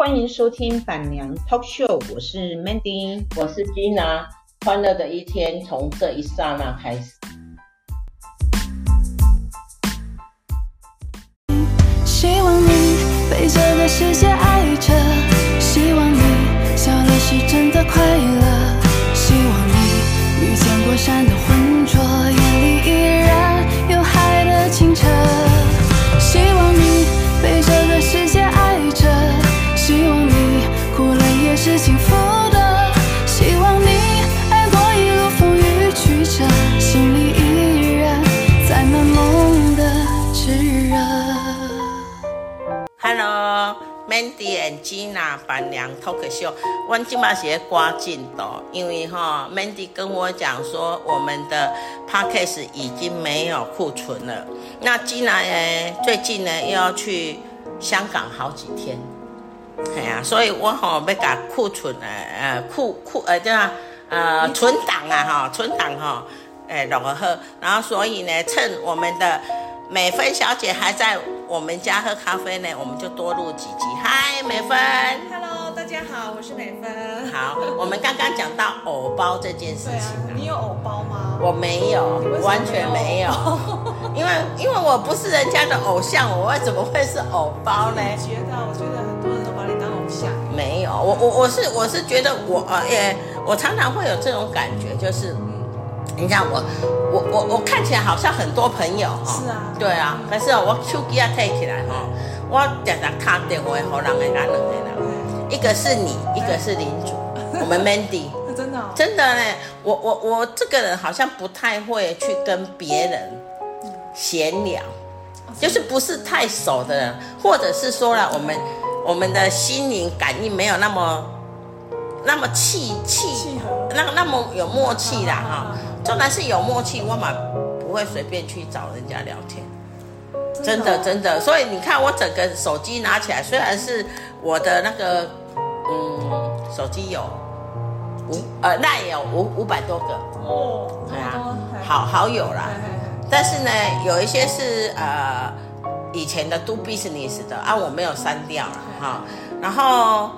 欢迎收听板娘 Talk Show，我是 Mandy，我是 Gina，欢乐的一天从这一刹那开始。希望你被这个世界爱着，希望你笑了是真的快乐，Hello，Mandy and Gina 板娘 Talk Show，我今嘛是在赶进度，因为哈 Mandy 跟我讲说我们的 Podcast 已经没有库存了。那 Gina 呢，最近呢又要去香港好几天，哎呀、啊，所以我哈要把库存呃呃库库呃叫呃存档啊哈存档哈，哎录个好，然后所以呢趁我们的美芬小姐还在。我们家喝咖啡呢，我们就多录几集。嗨，美芬。Hello，大家好，我是美芬。好，我们刚刚讲到藕包这件事情。啊、你有藕包吗？我没有，完全没有。因为因为我不是人家的偶像，我为什么会是藕包呢？我觉得，我觉得很多人都把你当偶像。没有，我我我是我是觉得我呃，也我常常会有这种感觉，就是。你看我，我我我看起来好像很多朋友哈，是啊，对啊，可是我手机啊提起来哈，我常常卡电话和人会讲两个人，一个是你，一个是领主，我们 Mandy，真的真的呢，我我我这个人好像不太会去跟别人闲聊，就是不是太熟的人，或者是说了我们我们的心灵感应没有那么那么契契合，那那么有默契啦哈。当然是有默契，我嘛不会随便去找人家聊天，真的真的。所以你看，我整个手机拿起来，虽然是我的那个嗯手机有五呃那也有五五百多个哦，对啊，好好友啦。但是呢，有一些是呃以前的 do business 的啊，我没有删掉了哈。然后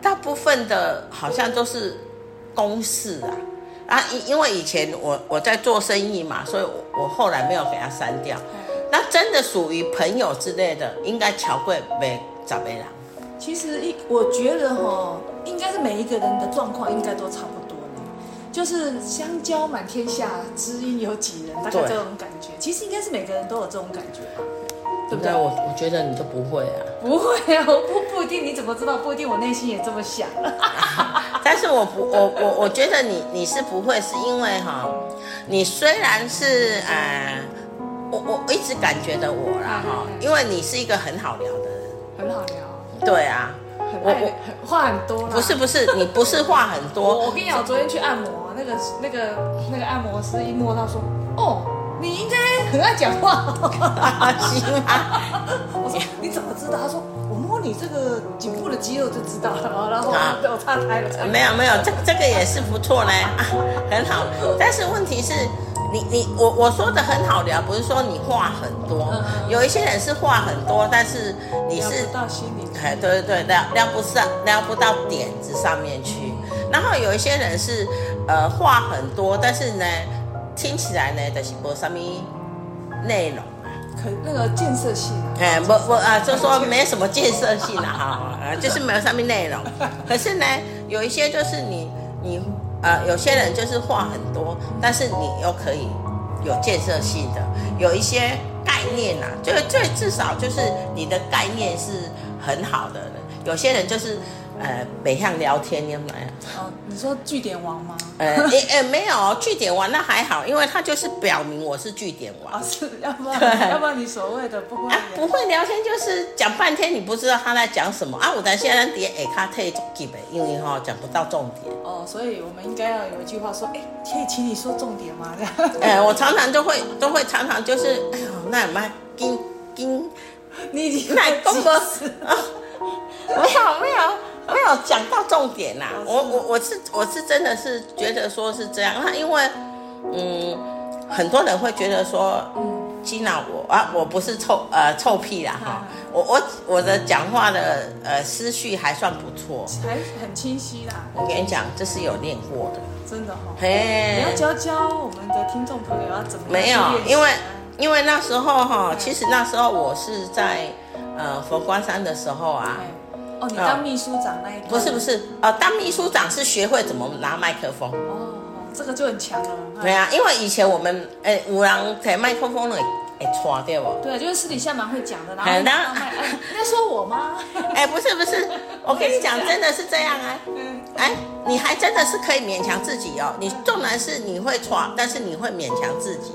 大部分的好像都是公事啊。啊，因因为以前我我在做生意嘛，所以我我后来没有给他删掉。那真的属于朋友之类的，应该乔贵没找没了。其实一我觉得哈，应该是每一个人的状况应该都差不多呢。就是相交满天下，知音有几人，大概这种感觉。其实应该是每个人都有这种感觉吧。对不对？我我觉得你都不会啊，不会啊，我不不一定，你怎么知道？不一定，我内心也这么想。我不，我我我觉得你你是不会，是因为哈，你虽然是呃，我我一直感觉的我啦哈，因为你是一个很好聊的人，很好聊。对啊，我我话很多。不是不是，你不是话很多。我跟你讲，我昨天去按摩，那个那个那个按摩师一摸，他说，哦。你应该很爱讲话，行吗？我说你怎么知道？他说你这个颈部的肌肉就知道了。然后我岔开了，没有没有，这这个也是不错嘞，啊，很好。但是问题是你你我我说的很好聊，不是说你话很多。有一些人是话很多，但是你是到心里，哎，对对对，聊聊不上，聊不到点子上面去。然后有一些人是呃话很多，但是呢。听起来呢，就是没什么内容啊，可那个建设性哎，我我啊，就说没什么建设性 啊，哈，就是没有上面内容。可是呢，有一些就是你你呃，有些人就是话很多，但是你又可以有建设性的，有一些概念呐、啊，就最至少就是你的概念是很好的。有些人就是。呃，北向聊天有没有？哦，你说据点王吗？呃，诶诶，没有据点王，那还好，因为他就是表明我是据点王。哦，是，要不 然，要不然你所谓的不会啊，不会聊天就是讲半天，你不知道他在讲什么啊。我在现在点诶卡特基本，因为哈讲不到重点。哦，所以我们应该要有一句话说，哎，可以请你说重点吗？这样。哎，我常常都会都会常常就是，哎呦，那什么，金金，你已经那公哥啊，没有没有。没有讲到重点呐、啊，我我我是我是真的是觉得说是这样，那因为嗯，很多人会觉得说，吉娜，我啊，我不是臭呃臭屁啦哈，我我我的讲话的呃思绪还算不错，还很清晰啦。我跟你讲，这是有练过的，真的哈。嘿，你要教教我们的听众朋友要怎么没有，因为因为那时候哈，其实那时候我是在呃佛光山的时候啊。哦，你当秘书长那一段？不是不是，呃，当秘书长是学会怎么拿麦克风。哦。这个就很强了。对啊，因为以前我们诶，有人在麦克风里诶戳对不？对，就是私底下蛮会讲的。然后，然后，你在说我吗？哎，不是不是，我跟你讲，真的是这样啊。嗯。哎，你还真的是可以勉强自己哦。你纵然是你会戳，但是你会勉强自己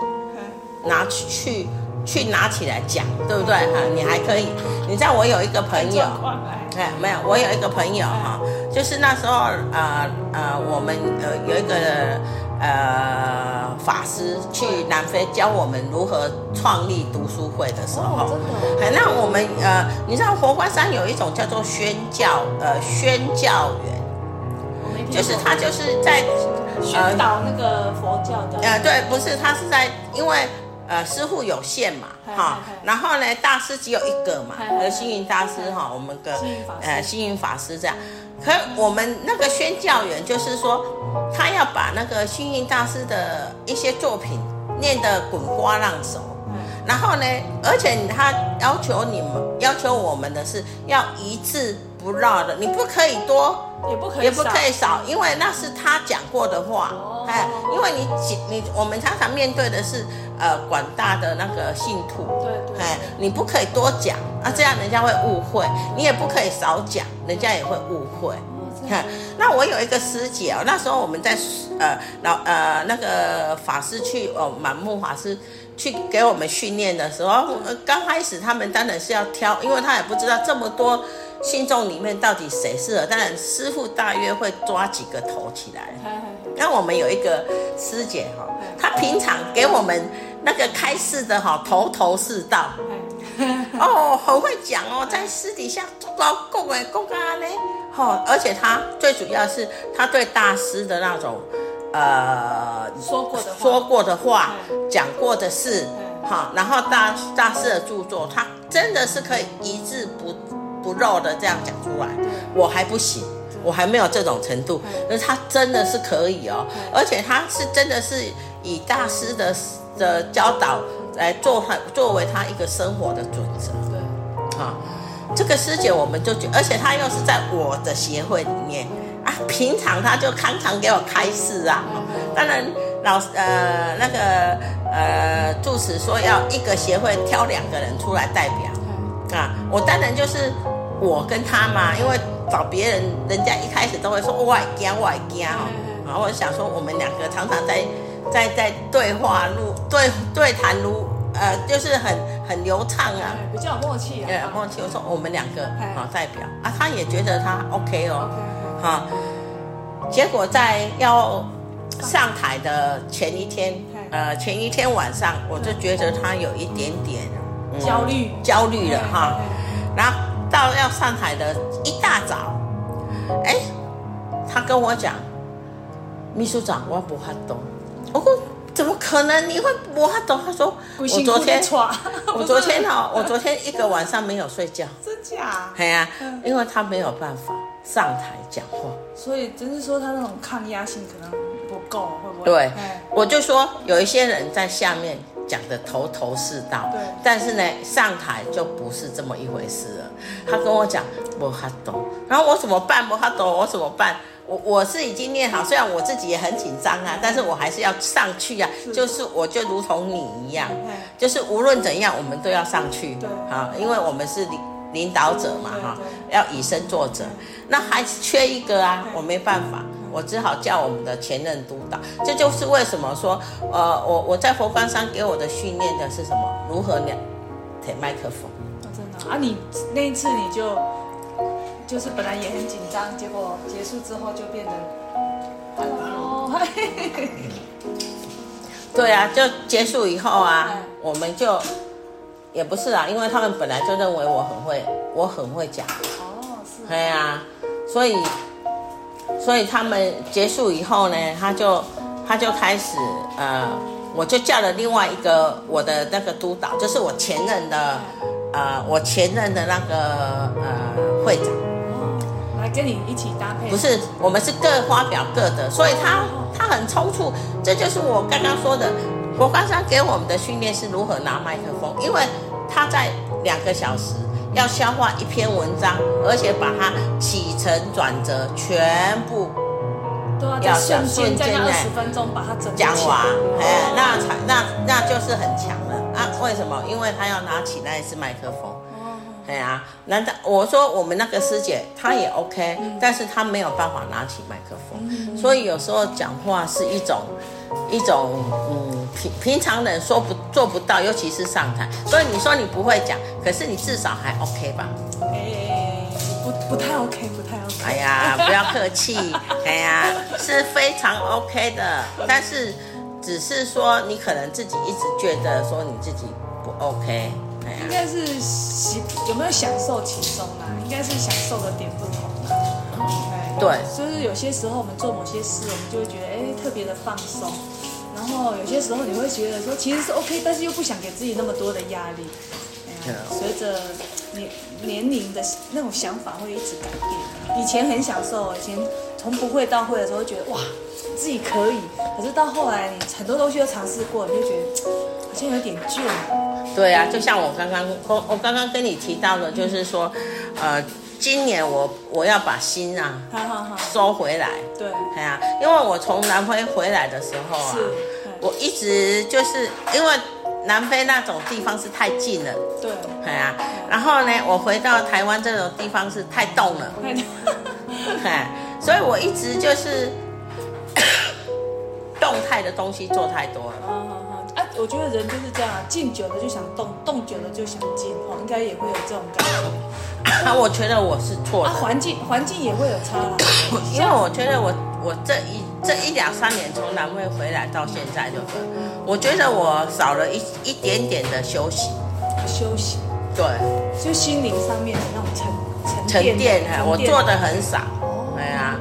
拿去去拿起来讲，对不对？哈，你还可以。你知道我有一个朋友，哎，没有，我有一个朋友哈。就是那时候，呃呃，我们呃有一个呃法师去南非教我们如何创立读书会的时候，哦、真的。那我们呃，你知道佛光山有一种叫做宣教呃宣教员，就是他就是在宣导那个佛教的。呃，对，不是，他是在因为呃师傅有限嘛，哈，然后呢大师只有一个嘛，呃星云大师哈，我们的呃星云法师这样。可我们那个宣教员就是说，他要把那个星云大师的一些作品念得滚瓜烂熟，然后呢，而且他要求你们，要求我们的是要一字不落的，你不可以多，也不可以也不可以少，因为那是他讲过的话，哎，因为你你我们常常面对的是呃广大的那个信徒，对对，哎，你不可以多讲啊，这样人家会误会，你也不可以少讲，人家也会误会。看，那我有一个师姐哦，那时候我们在呃老呃那个法师去哦满目法师去给我们训练的时候，呃，刚开始他们当然是要挑，因为他也不知道这么多。信众里面到底谁适合？当然，师父大约会抓几个头起来。那我们有一个师姐哈，她平常给我们那个开示的哈，头头是道。哦，很会讲哦，在私底下老供哎供啊呢，哈，而且她最主要是她对大师的那种呃说过的说过的话，讲过的事，哈，然后大大师的著作，她真的是可以一字不。不漏的这样讲出来，我还不行，我还没有这种程度。但是他真的是可以哦，而且他是真的是以大师的的教导来做他作为他一个生活的准则。对，啊，这个师姐我们就觉得，而且他又是在我的协会里面啊，平常他就常常给我开示啊。当然老呃那个呃住持说要一个协会挑两个人出来代表啊，我当然就是。我跟他嘛，因为找别人，人家一开始都会说外惊外惊哈，然后我想说我们两个常常在在在对话如对对谈如呃就是很很流畅啊，比较有默契啊，对，默契。我说我们两个好代表。啊，他也觉得他 OK 哦，好，结果在要上台的前一天，呃前一天晚上，我就觉得他有一点点焦虑。焦虑了哈，然后。到要上台的一大早，哎，他跟我讲，秘书长，我不怕懂。我说怎么可能？你会不怕懂？他说我昨天，我昨天哈，我昨天一个晚上没有睡觉。真假？哎呀，因为他没有办法上台讲话。所以只是说他那种抗压性可能不够，会不会？对，我就说有一些人在下面。讲的头头是道，对，但是呢，上台就不是这么一回事了。他跟我讲，我哈懂，然后我怎么办？我哈懂，我怎么办？我我是已经念好，虽然我自己也很紧张啊，但是我还是要上去啊。是就是我就如同你一样，就是无论怎样，我们都要上去，对，啊，因为我们是领领导者嘛，哈，要以身作则。那还是缺一个啊，我没办法。我只好叫我们的前任督导，这就是为什么说，呃，我我在佛光山给我的训练的是什么？如何呢？提麦克风。哦，真的啊！你那一次你就就是本来也很紧张，结果结束之后就变得哦，对啊，就结束以后啊，我们就也不是啊，因为他们本来就认为我很会，我很会讲。哦，是。对啊，所以。所以他们结束以后呢，他就他就开始呃我就叫了另外一个我的那个督导，就是我前任的，呃，我前任的那个呃会长，哦，来跟你一起搭配。不是，我们是各发表各的，所以他他很抽搐，这就是我刚刚说的，我刚刚给我们的训练是如何拿麦克风，因为他在两个小时要消化一篇文章，而且把它起承转折全部。要瞬间在那二十分钟把它整讲完，哎，那才那那就是很强了啊！为什么？因为他要拿起那一支麦克风，对啊，难道我说我们那个师姐她也 OK，但是她没有办法拿起麦克风，所以有时候讲话是一种一种嗯平平常人说不做不到，尤其是上台。所以你说你不会讲，可是你至少还 OK 吧？哎，不不太 OK，不太 OK。哎呀，不要客气。哎呀，是非常 OK 的，但是只是说你可能自己一直觉得说你自己不 OK。哎呀，应该是喜有没有享受其中啊？应该是享受的点不同啊。对，就是有些时候我们做某些事，我们就会觉得哎特别的放松，然后有些时候你会觉得说其实是 OK，但是又不想给自己那么多的压力。随着年年龄的那种想法会一直改变。以前很享受，以前从不会到会的时候，会觉得哇自己可以。可是到后来，你很多东西都尝试过，你就觉得好像有点倦。对啊，就像我刚刚我我刚刚跟你提到的，就是说，呃，今年我我要把心啊收回来。对，哎呀，因为我从南非回来的时候啊，我一直就是因为。南非那种地方是太近了，对，对啊。然后呢，我回到台湾这种地方是太冻了，哎，所以我一直就是 动态的东西做太多了。我觉得人就是这样，静久了就想动，动久了就想静，哦，应该也会有这种感觉。啊，我觉得我是错的。啊，环境环境也会有差啦，因为我觉得我我这一。这一两三年从南汇回来到现在，就是我觉得我少了一一点点的休息，休息，对，就心灵上面的那种沉沉淀，我做的很少，对啊，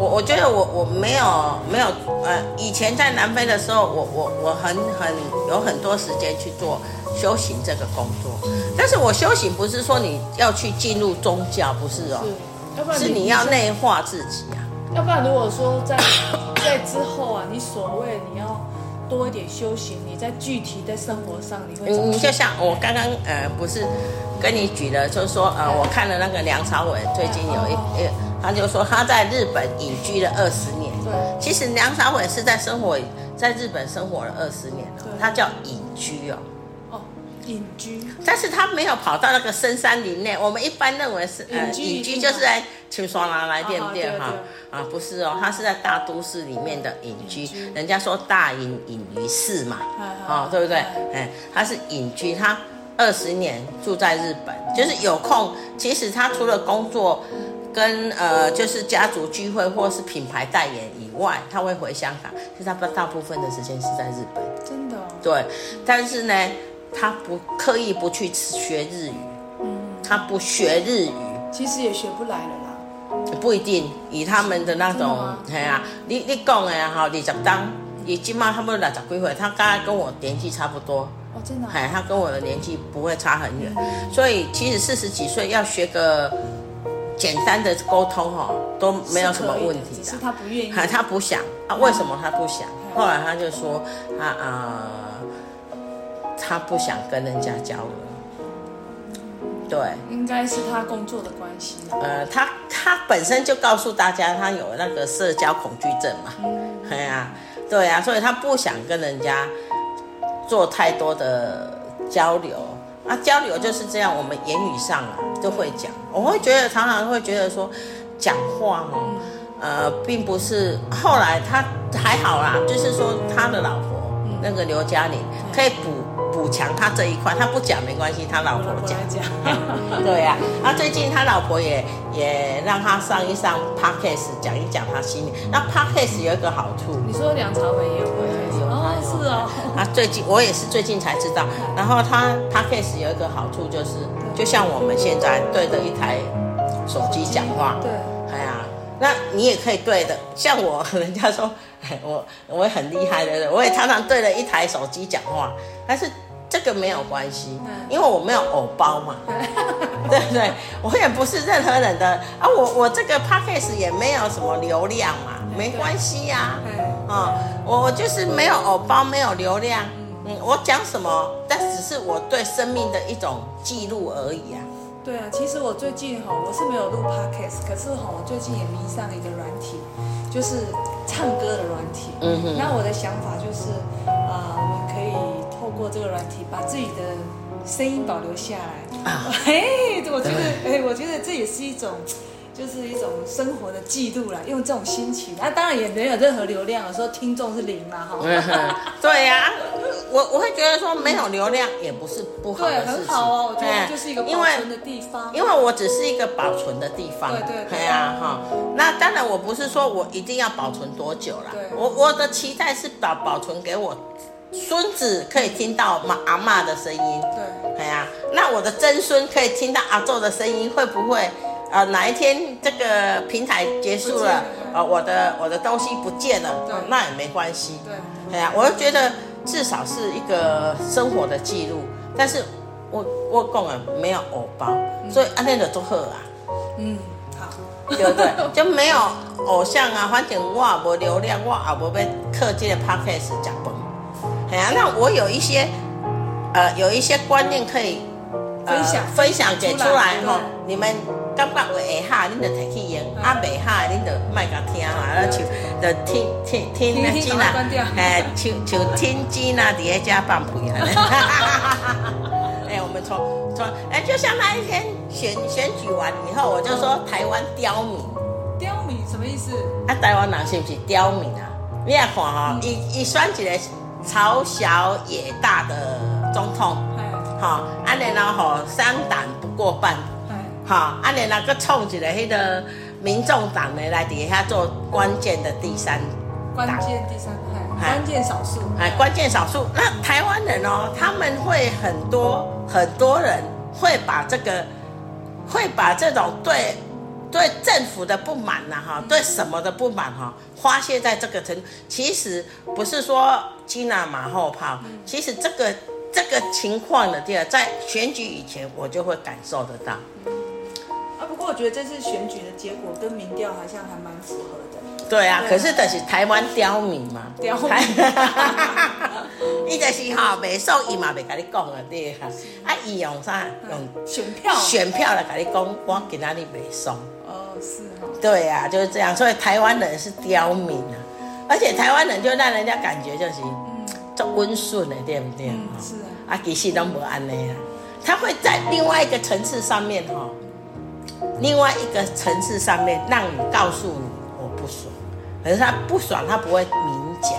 我我觉得我我没有没有呃，以前在南非的时候，我我我很很有很多时间去做修行这个工作，但是我修行不是说你要去进入宗教，不是哦，是你要内化自己啊。要不然，如果说在在之后啊，你所谓你要多一点修行，你在具体在生活上你会怎么？你就像我刚刚呃，不是跟你举了，就是说呃，我看了那个梁朝伟最近有一一，他就说他在日本隐居了二十年。对。其实梁朝伟是在生活在日本生活了二十年了，他叫隐居哦。隐居，但是他没有跑到那个深山林内。我们一般认为是呃，隐居就是在青双拿来对不对哈？啊，不是哦，他是在大都市里面的隐居。人家说大隐隐于市嘛，哦，对不对？哎，他是隐居，他二十年住在日本，就是有空。其实他除了工作跟呃，就是家族聚会或是品牌代言以外，他会回香港。其实他大部分的时间是在日本。真的？对，但是呢。他不刻意不去学日语，嗯，他不学日语，其实也学不来了啦。不一定，以他们的那种，哎呀、啊，你你讲的哈，二十当，你起码他们六十几岁，他刚刚跟我年纪差不多。哦，真的、啊。哎，他跟我的年纪不会差很远，嗯、所以其实四十几岁要学个简单的沟通哈，都没有什么问题的。只是他不愿意。他不想啊？为什么他不想？嗯、后来他就说，他啊。呃他不想跟人家交流，对，应该是他工作的关系。呃，他他本身就告诉大家，他有那个社交恐惧症嘛，对呀、啊，对呀、啊，所以他不想跟人家做太多的交流。啊，交流就是这样，我们言语上啊就会讲。我会觉得常常会觉得说，讲话哦，呃，并不是。后来他还好啦，就是说他的老婆那个刘嘉玲可以补。补强他这一块，他不讲没关系，他老婆讲。讲 对呀、啊，那最近他老婆也也让他上一上 Podcast 讲一讲他心里。那 Podcast 有一个好处，你说梁朝伟也有有哦，是哦。啊最近我也是最近才知道，然后它 Podcast 有一个好处就是，就像我们现在对着一台手机讲话，对，哎呀，那你也可以对的，像我人家说。我我也很厉害的，我也常常对着一台手机讲话，但是这个没有关系，因为我没有偶包嘛，对不对？我也不是任何人的啊，我我这个 podcast 也没有什么流量嘛，没关系呀，啊，我就是没有偶包，没有流量，嗯，我讲什么，但只是我对生命的一种记录而已啊。对啊，其实我最近哈，我是没有录 podcast，可是哈，我最近也迷上了一个软体，就是唱歌的软体。嗯哼。那我的想法就是，啊、呃，我们可以透过这个软体，把自己的声音保留下来。啊。嘿，我觉得，哎，我觉得这也是一种。就是一种生活的记录啦，用这种心情，那、啊、当然也没有任何流量，有时候听众是零嘛，哈。对呀、啊，我我会觉得说没有流量也不是不好的事情，对，很好哦，我觉得就是一个保存的地方。因为，因为我只是一个保存的地方，对对对，对啊，哈。那当然，我不是说我一定要保存多久啦，对我我的期待是保保存给我孙子可以听到妈阿妈的声音，对，对啊。那我的曾孙可以听到阿宙的声音，会不会？呃，哪一天这个平台结束了，呃，我的我的东西不见了，对那也没关系。对，对啊，我就觉得至少是一个生活的记录。但是我我讲了没有偶包，嗯、所以安内的祝贺啊。嗯，好，对不对？就没有偶像啊，反正我也没流量，我也没被客这个 podcast 讲崩。哎呀，那我有一些呃有一些观念可以、呃、分享分享给出来哈，你们。感觉会下，恁就提起用；啊，未下，恁就卖甲听啊，就就听听听那金啊，哎，像像听金啊，底下加放屁啊。哎，我们从从哎，就像那一天选选举完以后，我就说台湾刁民。刁民什么意思？啊，台湾人是不是刁民啊？你也看哈，一一选一个朝小野大的总统，好，安尼然后三党不过半。好，阿连那个冲起来，那个民众党呢，来底下做关键的第三关键第三派，关键少数，哎，关键少数。那台湾人哦，他们会很多很多人会把这个，会把这种对对政府的不满呐，哈，对什么的不满哈，发泄在这个层。其实不是说金马马后炮，其实这个这个情况呢第二，在选举以前，我就会感受得到。不过我觉得这次选举的结果跟民调好像还蛮符合的。对啊，可是这是台湾刁民嘛，刁民，伊就是哈，袂爽伊嘛袂跟你讲啊，对啊，啊，伊用啥？用选票，选票来跟你讲，我给哪里袂爽。哦，是哈。对啊，就是这样，所以台湾人是刁民啊，而且台湾人就让人家感觉就是，嗯，足温顺的，对不对？是啊。啊，其实都无安尼啊，他会在另外一个层次上面哈。另外一个层次上面，让你告诉你我不爽，可是他不爽，他不会明讲。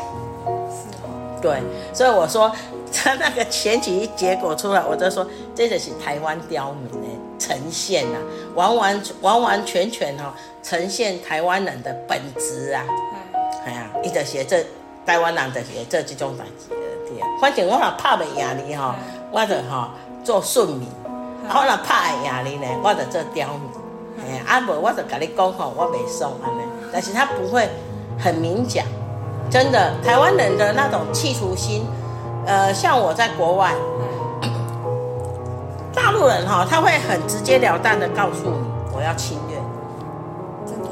是哦。对，所以我说 他那个选举结果出来，我就说这就是台湾刁民的呈现啊，完完完完全全哈，呈现台湾人的本质啊。哎呀，一直写这台湾人的写这几种代志的对啊。反正我若拍袂赢你哈，我就哈做顺民；我若拍会赢你呢，我就做刁民。哎，阿伯，我就跟你讲吼，我没送安尼，但是他不会很明讲，真的，台湾人的那种企图心，呃，像我在国外，大陆人哈，他会很直截了当的告诉你，我要侵略，真的，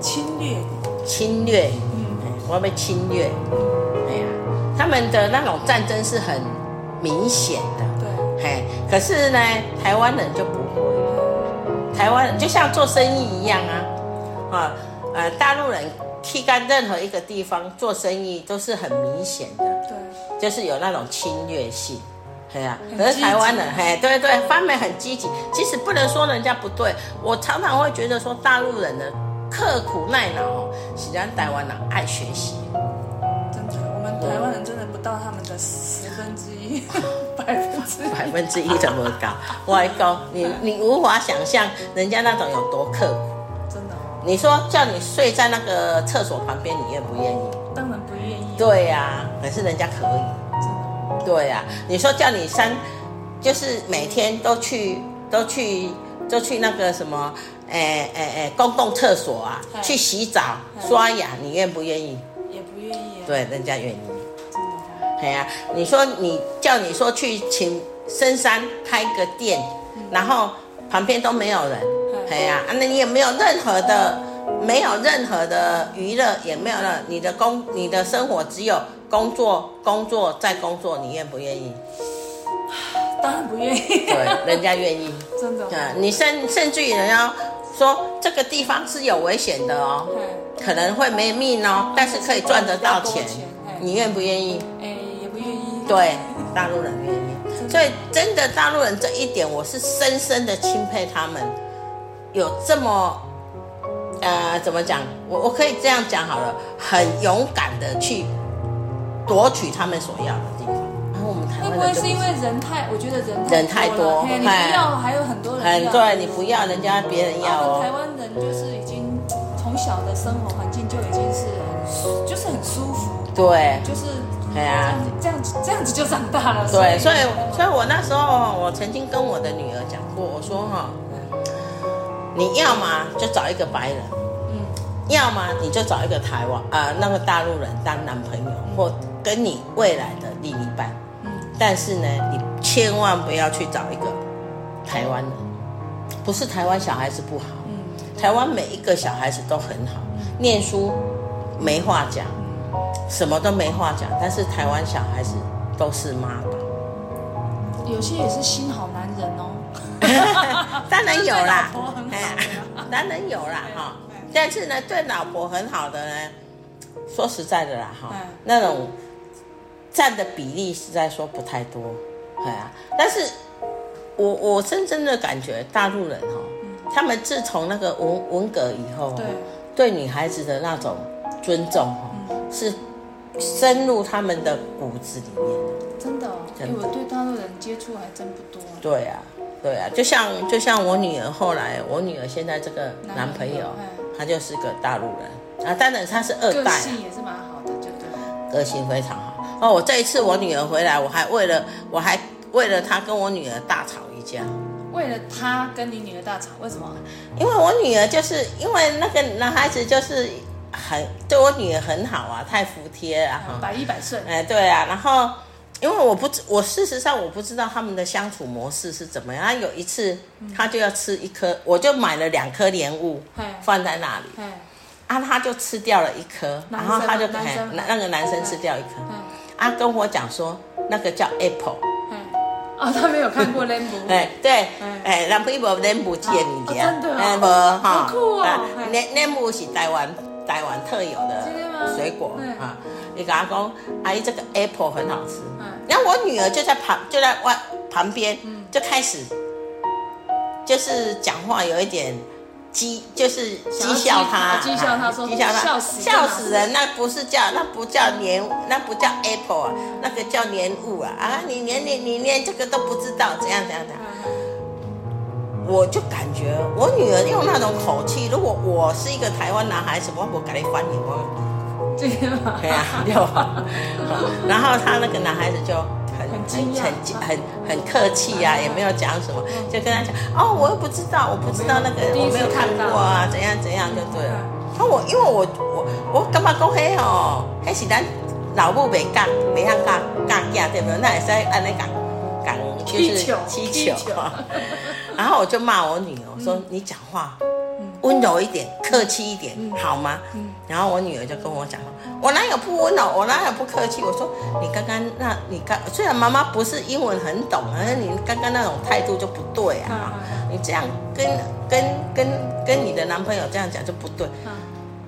侵略，侵略，嗯，我要被侵略，哎呀，他们的那种战争是很明显的，对，嘿，可是呢，台湾人就不会。台湾人就像做生意一样啊，啊，呃，大陆人去干任何一个地方做生意都是很明显的，对，就是有那种侵略性，对啊。可是台湾人，嘿，对对，方面很积极。其实不能说人家不对，我常常会觉得说大陆人呢刻苦耐劳哦，实际上台湾人爱学习。真的，我们台湾人真的不到他们的十分之一。百分之百分之一这么高，外高，你你无法想象人家那种有多刻苦，真的。你说叫你睡在那个厕所旁边，你愿不愿意？当然不愿意。对呀、啊，可是人家可以。真的。对呀、啊，你说叫你三，就是每天都去都去都去那个什么，哎哎哎，公共厕所啊，去洗澡刷牙，你愿不愿意？也不愿意。对，人家愿意。真的。对呀，你说你叫你说去请深山开个店，然后旁边都没有人，哎呀，啊那你也没有任何的，没有任何的娱乐，也没有了，你的工，你的生活只有工作，工作再工作，你愿不愿意？当然不愿意。对，人家愿意。真的。啊，你甚甚至于人家说这个地方是有危险的哦，可能会没命哦，但是可以赚得到钱，你愿不愿意？哎，也不愿意。对，大陆人愿意。所以真的大陆人这一点，我是深深的钦佩他们，有这么呃，怎么讲？我我可以这样讲好了，很勇敢的去夺取他们所要的地方。会不会是因为人太？我觉得人人太多，你不要还有很多人。很对，你不要人家别人要哦。台湾人就是已经从小的生活环境就已经是很，就是很舒服。对，就是对啊，这样子这样子就长大了。对，所以。所以我那时候我曾经跟我的女儿讲过，我说哈，你要么就找一个白人，嗯，要么你就找一个台湾啊那个大陆人当男朋友，或跟你未来的另一半。嗯。但是呢，你千万不要去找一个台湾人，不是台湾小孩子不好，台湾每一个小孩子都很好，念书没话讲，什么都没话讲。但是台湾小孩子都是妈宝，有些也是心好男人哦。当然有啦，哎呀，当然有啦哈。但是呢，对老婆很好的呢，说实在的啦哈，那种。占的比例实在说不太多，对啊，但是我我深深的感觉大陆人哈，他们自从那个文文革以后，对对女孩子的那种尊重哈，是深入他们的骨子里面的。真的，因为我对大陆人接触还真不多。对啊，对啊，就像就像我女儿后来，我女儿现在这个男朋友，他就是个大陆人啊，当然他是二代，个性也是蛮好的，就对，个性非常好。哦，我这一次我女儿回来，我还为了我还为了她跟我女儿大吵一架。为了她跟你女儿大吵，为什么？因为我女儿就是因为那个男孩子就是很对我女儿很好啊，太服帖啊，百依百顺。哎，对啊，然后因为我不知我事实上我不知道他们的相处模式是怎么样。他有一次他就要吃一颗，我就买了两颗莲雾放在那里，啊，他就吃掉了一颗，然后他就哎那那个男生吃掉一颗。啊，跟我讲说那个叫 apple，啊，他没有看过 lembu，哎，对，哎，那不一部 lembu 见你家，真的，哎，不哈，lembu 是台湾台湾特有的水果啊。你跟他讲，阿姨这个 apple 很好吃，然后我女儿就在旁就在外旁边就开始，就是讲话有一点。讥就是讥笑他，讥笑他说，讥笑他，笑死，笑死人！那不是叫，那不叫年，那不叫 apple 啊，那个叫莲雾啊！啊，你连你你连这个都不知道，怎样怎样怎样？我就感觉我女儿用那种口气，如果我是一个台湾男孩子，我不给你欢迎我。对啊，对啊，就，然后他那个男孩子就。很很很很客气呀，也没有讲什么，就跟他讲哦，我又不知道，我不知道那个，我没有看过啊，怎样怎样就对了。那我因为我我我干嘛讲黑哦？黑是咱老母没干，没样干干架对不对？那也是按那讲讲就是气球。然后我就骂我女儿，我说你讲话温柔一点，客气一点，好吗？然后我女儿就跟我讲话。我哪有不温柔？我哪有不客气？我说你刚刚那，你刚虽然妈妈不是英文很懂，可是你刚刚那种态度就不对啊！你这样跟跟跟跟你的男朋友这样讲就不对。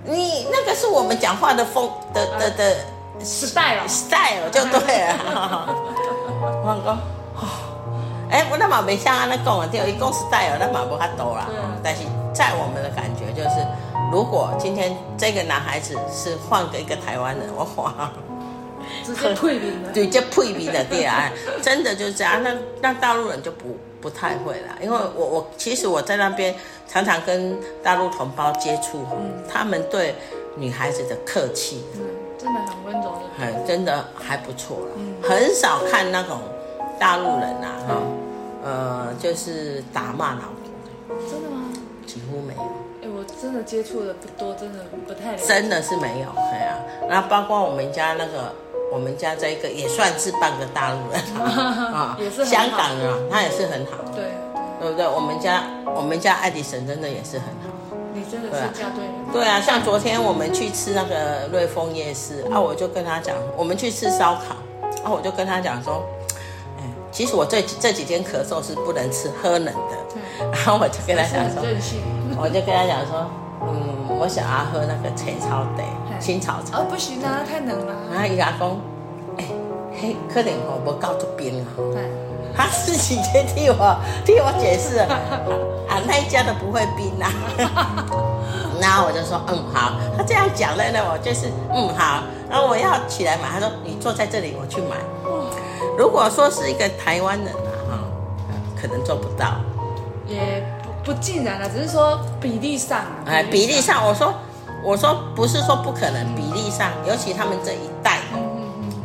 你那个是我们讲话的风的的的 style style 就对了。我讲哎，我那嘛没像安那讲啊，对，一讲 style 那嘛不哈多啦。但是在我们的感觉就是。如果今天这个男孩子是换个一个台湾人，我哇，直接退兵了，对，就退兵的，对啊，真的就是这样。那那大陆人就不不太会了，因为我我其实我在那边常常跟大陆同胞接触，嗯、他们对女孩子的客气，嗯，真的很温柔的，很真的还不错了，嗯、很少看那种大陆人啊，哈、嗯，呃，就是打骂老婆，真的吗？几乎没有。我真的接触的不多，真的不太。真的是没有，对啊。然后包括我们家那个，我们家这个也算是半个大陆人 啊，也是香港啊，他也是很好，对对不对？我们家我们家爱迪生真的也是很好。你真的是嫁对人。对啊，像昨天我们去吃那个瑞丰夜市啊，我就跟他讲，我们去吃烧烤啊，我就跟他讲说，哎，其实我这这几天咳嗽是不能吃喝冷的，然后我就跟他讲说，我就跟他讲说，嗯，我想要喝那个青草茶，青草茶。哦，不行啊，太冷了。然后伊阿公，哎，嘿，可能我无搞出冰啊。他自己先替我替我解释，啊，那一家的不会冰啊。然后我就说，嗯，好。他这样讲了呢，我就是，嗯，好。然后我要起来买，他说，你坐在这里，我去买。如果说是一个台湾人啊，哈，可能做不到。也不不尽然了，只是说比例上。哎，比例上，我说，我说不是说不可能，比例上，尤其他们这一代。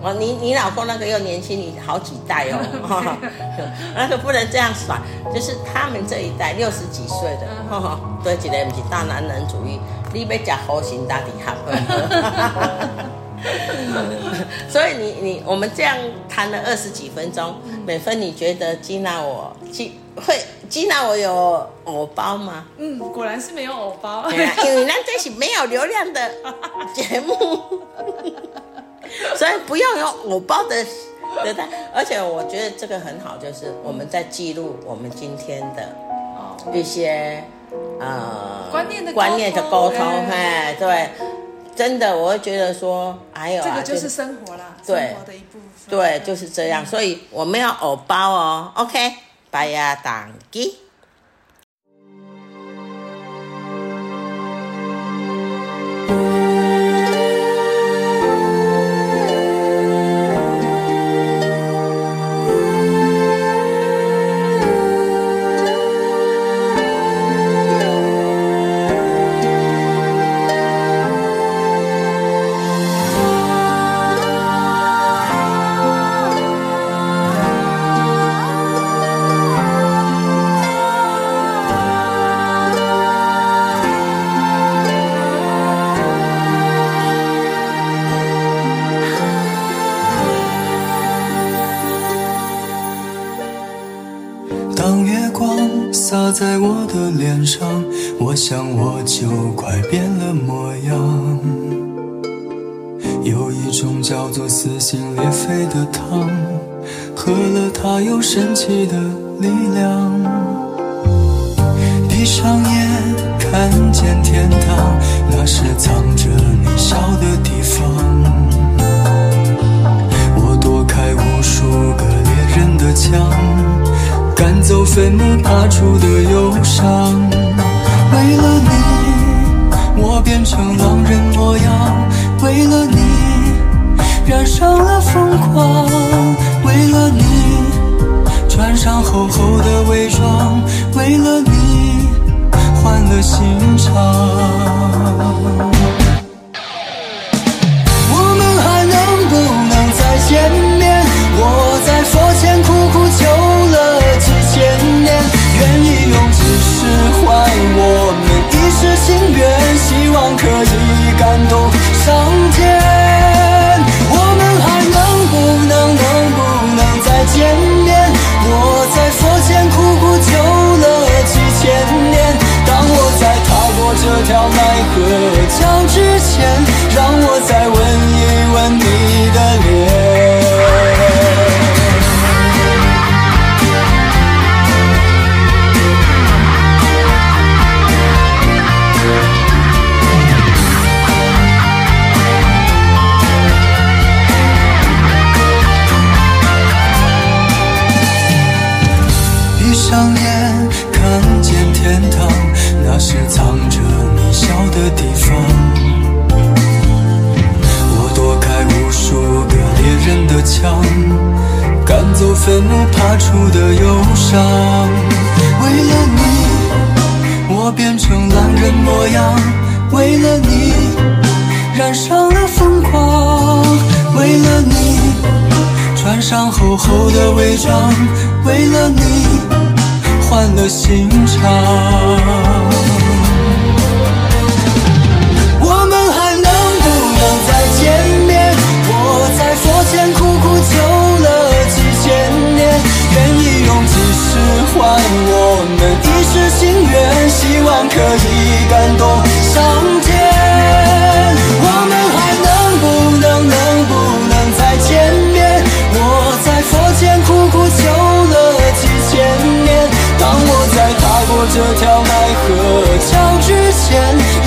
哦，你你老公那个又年轻你好几代哦，那个不能这样耍，就是他们这一代六十几岁的，对起来不是大男人主义，你要吃好心大底下。所以你你我们这样谈了二十几分钟，美芬你觉得接纳我接会接纳我有偶包吗？嗯，果然是没有偶包，因为那这是没有流量的节目。所以不要有偶包的，对对，而且我觉得这个很好，就是我们在记录我们今天的一些呃观念的观念的沟通，哎，对，真的，我会觉得说，哎呦，这个就是生活啦，对，生活的一部分，对，就是这样，所以我们要偶包哦，OK，拜呀，当月光洒在我的脸上。我想我就快变了模样，有一种叫做撕心裂肺的汤，喝了它有神奇的力量。闭上眼，看见天堂，那是藏着你笑的地方。我躲开无数个猎人的枪，赶走坟墓爬出的忧伤。为了你，我变成狼人模样；为了你，染上了疯狂；为了你，穿上厚厚的伪装；为了你，换了心肠。我们还能不能再见坟墓爬出的忧伤，为了你，我变成狼人模样；为了你，染上了疯狂；为了你，穿上厚厚的伪装；为了你，换了心肠。换我们一世心愿，希望可以感动上天。我们还能不能，能不能再见面？我在佛前苦苦求了几千年，当我在踏过这条奈何桥之前，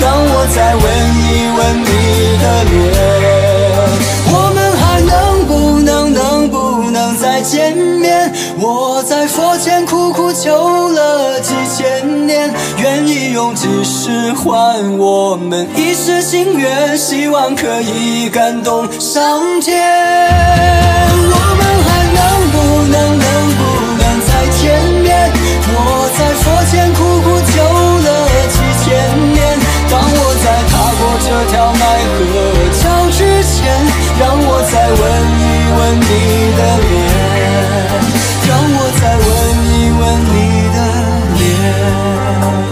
让我再吻一吻你的脸。再见面，我在佛前苦苦求了几千年，愿意用几世换我们一世心愿，希望可以感动上天。我们还能不能能不能再见面？我在佛前苦苦求了几千年，当我在踏过这条奈何桥之前，让我再吻你。吻你的脸让我再吻一吻你的脸。